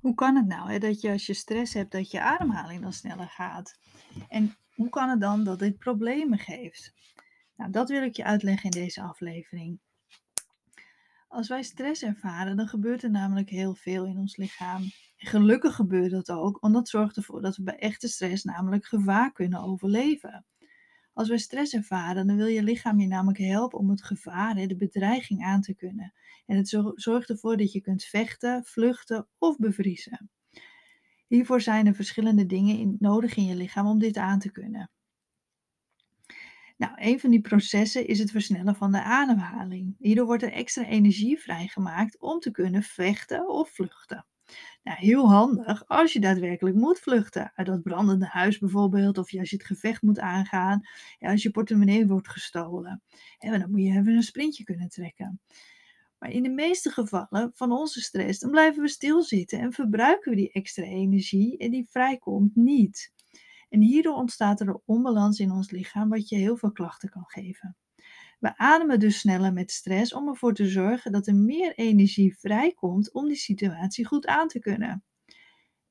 Hoe kan het nou hè, dat je als je stress hebt, dat je ademhaling dan sneller gaat? En hoe kan het dan dat dit problemen geeft? Nou, dat wil ik je uitleggen in deze aflevering. Als wij stress ervaren, dan gebeurt er namelijk heel veel in ons lichaam. Gelukkig gebeurt dat ook, want dat zorgt ervoor dat we bij echte stress namelijk gevaar kunnen overleven. Als wij stress ervaren, dan wil je lichaam je namelijk helpen om het gevaar, de bedreiging aan te kunnen. En het zo- zorgt ervoor dat je kunt vechten, vluchten of bevriezen. Hiervoor zijn er verschillende dingen in, nodig in je lichaam om dit aan te kunnen. Nou, een van die processen is het versnellen van de ademhaling. Hierdoor wordt er extra energie vrijgemaakt om te kunnen vechten of vluchten. Nou, heel handig als je daadwerkelijk moet vluchten. Uit dat brandende huis bijvoorbeeld, of als je het gevecht moet aangaan, als je portemonnee wordt gestolen. En dan moet je even een sprintje kunnen trekken. Maar in de meeste gevallen van onze stress, dan blijven we stilzitten en verbruiken we die extra energie en die vrijkomt niet. En hierdoor ontstaat er een onbalans in ons lichaam, wat je heel veel klachten kan geven. We ademen dus sneller met stress om ervoor te zorgen dat er meer energie vrijkomt om die situatie goed aan te kunnen.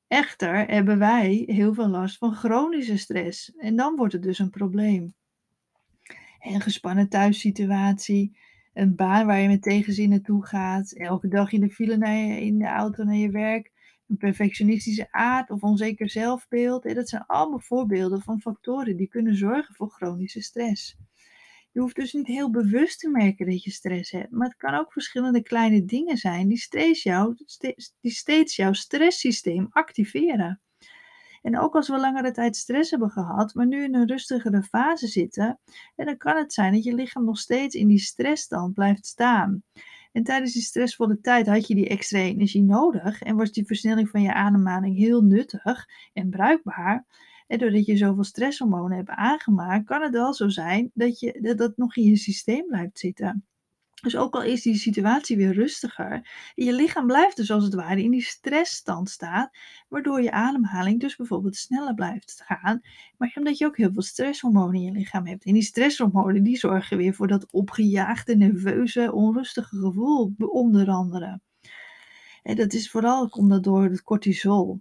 Echter hebben wij heel veel last van chronische stress en dan wordt het dus een probleem. Een gespannen thuissituatie, een baan waar je met tegenzin naartoe gaat, elke dag in de file naar je, in de auto naar je werk, een perfectionistische aard of onzeker zelfbeeld. Dat zijn allemaal voorbeelden van factoren die kunnen zorgen voor chronische stress. Je hoeft dus niet heel bewust te merken dat je stress hebt, maar het kan ook verschillende kleine dingen zijn die steeds, jou, die steeds jouw stresssysteem activeren. En ook als we langere tijd stress hebben gehad, maar nu in een rustigere fase zitten, en dan kan het zijn dat je lichaam nog steeds in die stressstand blijft staan. En tijdens die stressvolle tijd had je die extra energie nodig en was die versnelling van je ademhaling heel nuttig en bruikbaar. En doordat je zoveel stresshormonen hebt aangemaakt, kan het wel zo zijn dat, je, dat nog in je systeem blijft zitten. Dus ook al is die situatie weer rustiger, je lichaam blijft dus als het ware in die stressstand staan, waardoor je ademhaling dus bijvoorbeeld sneller blijft gaan, maar omdat je ook heel veel stresshormonen in je lichaam hebt. En die stresshormonen die zorgen weer voor dat opgejaagde, nerveuze, onrustige gevoel, onder andere. En dat is vooral komt dat door het cortisol.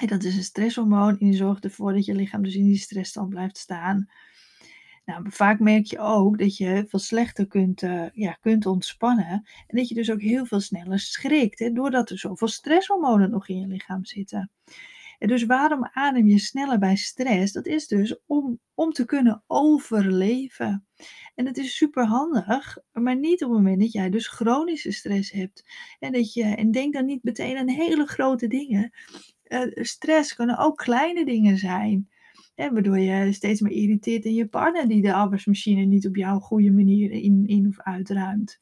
En dat is een stresshormoon en die zorgt ervoor dat je lichaam dus in die stressstand blijft staan. Nou, vaak merk je ook dat je veel slechter kunt, eh, ja, kunt ontspannen. En dat je dus ook heel veel sneller schrikt, hè, doordat er zoveel stresshormonen nog in je lichaam zitten. En dus waarom adem je sneller bij stress? Dat is dus om, om te kunnen overleven. En het is super handig, maar niet op het moment dat jij dus chronische stress hebt. En, dat je, en denk dan niet meteen aan hele grote dingen. Eh, stress kunnen ook kleine dingen zijn. Waardoor je steeds meer irriteert in je partner die de afwasmachine niet op jouw goede manier in, in of uitruimt.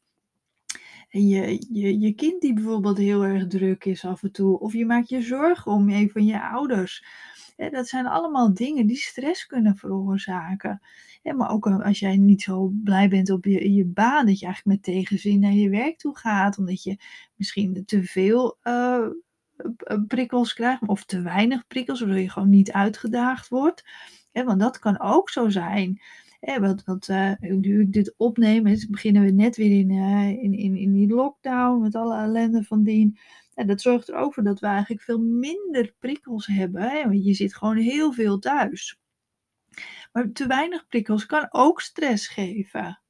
En je, je, je kind die bijvoorbeeld heel erg druk is af en toe. Of je maakt je zorgen om een van je ouders. Dat zijn allemaal dingen die stress kunnen veroorzaken. Maar ook als jij niet zo blij bent op je, je baan, dat je eigenlijk met tegenzin naar je werk toe gaat. Omdat je misschien te veel uh, prikkels krijgt of te weinig prikkels, waardoor je gewoon niet uitgedaagd wordt. Want dat kan ook zo zijn. Hè, wat, wat, uh, nu ik dit opneem, dus beginnen we net weer in, uh, in, in, in die lockdown met alle ellende van dien. En dat zorgt er ook voor dat we eigenlijk veel minder prikkels hebben. Want je zit gewoon heel veel thuis. Maar te weinig prikkels kan ook stress geven.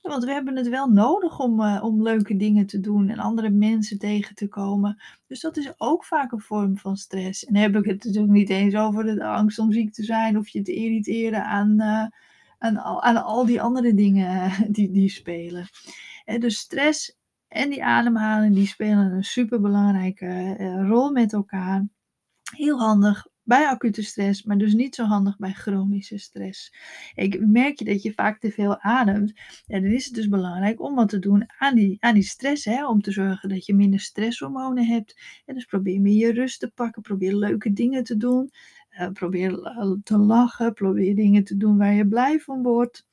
Want we hebben het wel nodig om, uh, om leuke dingen te doen en andere mensen tegen te komen. Dus dat is ook vaak een vorm van stress. En dan heb ik het natuurlijk niet eens over de angst om ziek te zijn of je te irriteren aan, uh, aan, al, aan al die andere dingen die, die spelen. En dus stress en die ademhaling die spelen een superbelangrijke rol met elkaar. Heel handig bij acute stress, maar dus niet zo handig bij chronische stress. Ik merk je dat je vaak te veel ademt. En dan is het dus belangrijk om wat te doen aan die, aan die stress. Hè? Om te zorgen dat je minder stresshormonen hebt. En dus probeer meer je rust te pakken. Probeer leuke dingen te doen. Uh, probeer te lachen. Probeer dingen te doen waar je blij van wordt.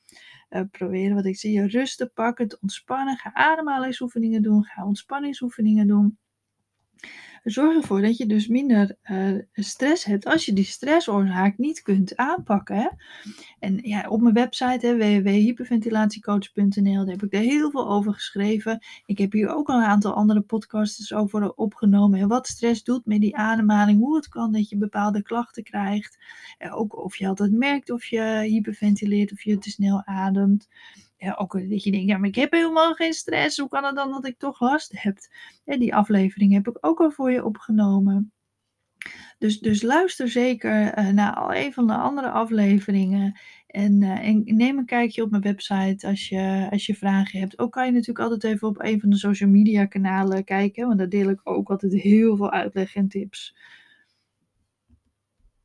Uh, probeer, wat ik zie, je rust te pakken, te ontspannen. Ga ademhalingsoefeningen doen. Ga ontspanningsoefeningen doen. Zorg ervoor dat je dus minder uh, stress hebt als je die stressoorzaak niet kunt aanpakken. En ja, op mijn website www.hyperventilatiecoach.nl heb ik daar heel veel over geschreven. Ik heb hier ook al een aantal andere podcasts over opgenomen. En wat stress doet met die ademhaling, hoe het kan dat je bepaalde klachten krijgt. En ook of je altijd merkt of je hyperventileert of je te snel ademt ja, ook dat je denkt, ja, maar ik heb helemaal geen stress. Hoe kan het dan dat ik toch last heb? Die aflevering heb ik ook al voor je opgenomen. Dus, dus luister zeker uh, naar al een van de andere afleveringen. En, uh, en, neem een kijkje op mijn website als je, als je vragen hebt. Ook kan je natuurlijk altijd even op een van de social media kanalen kijken. Want daar deel ik ook altijd heel veel uitleg en tips.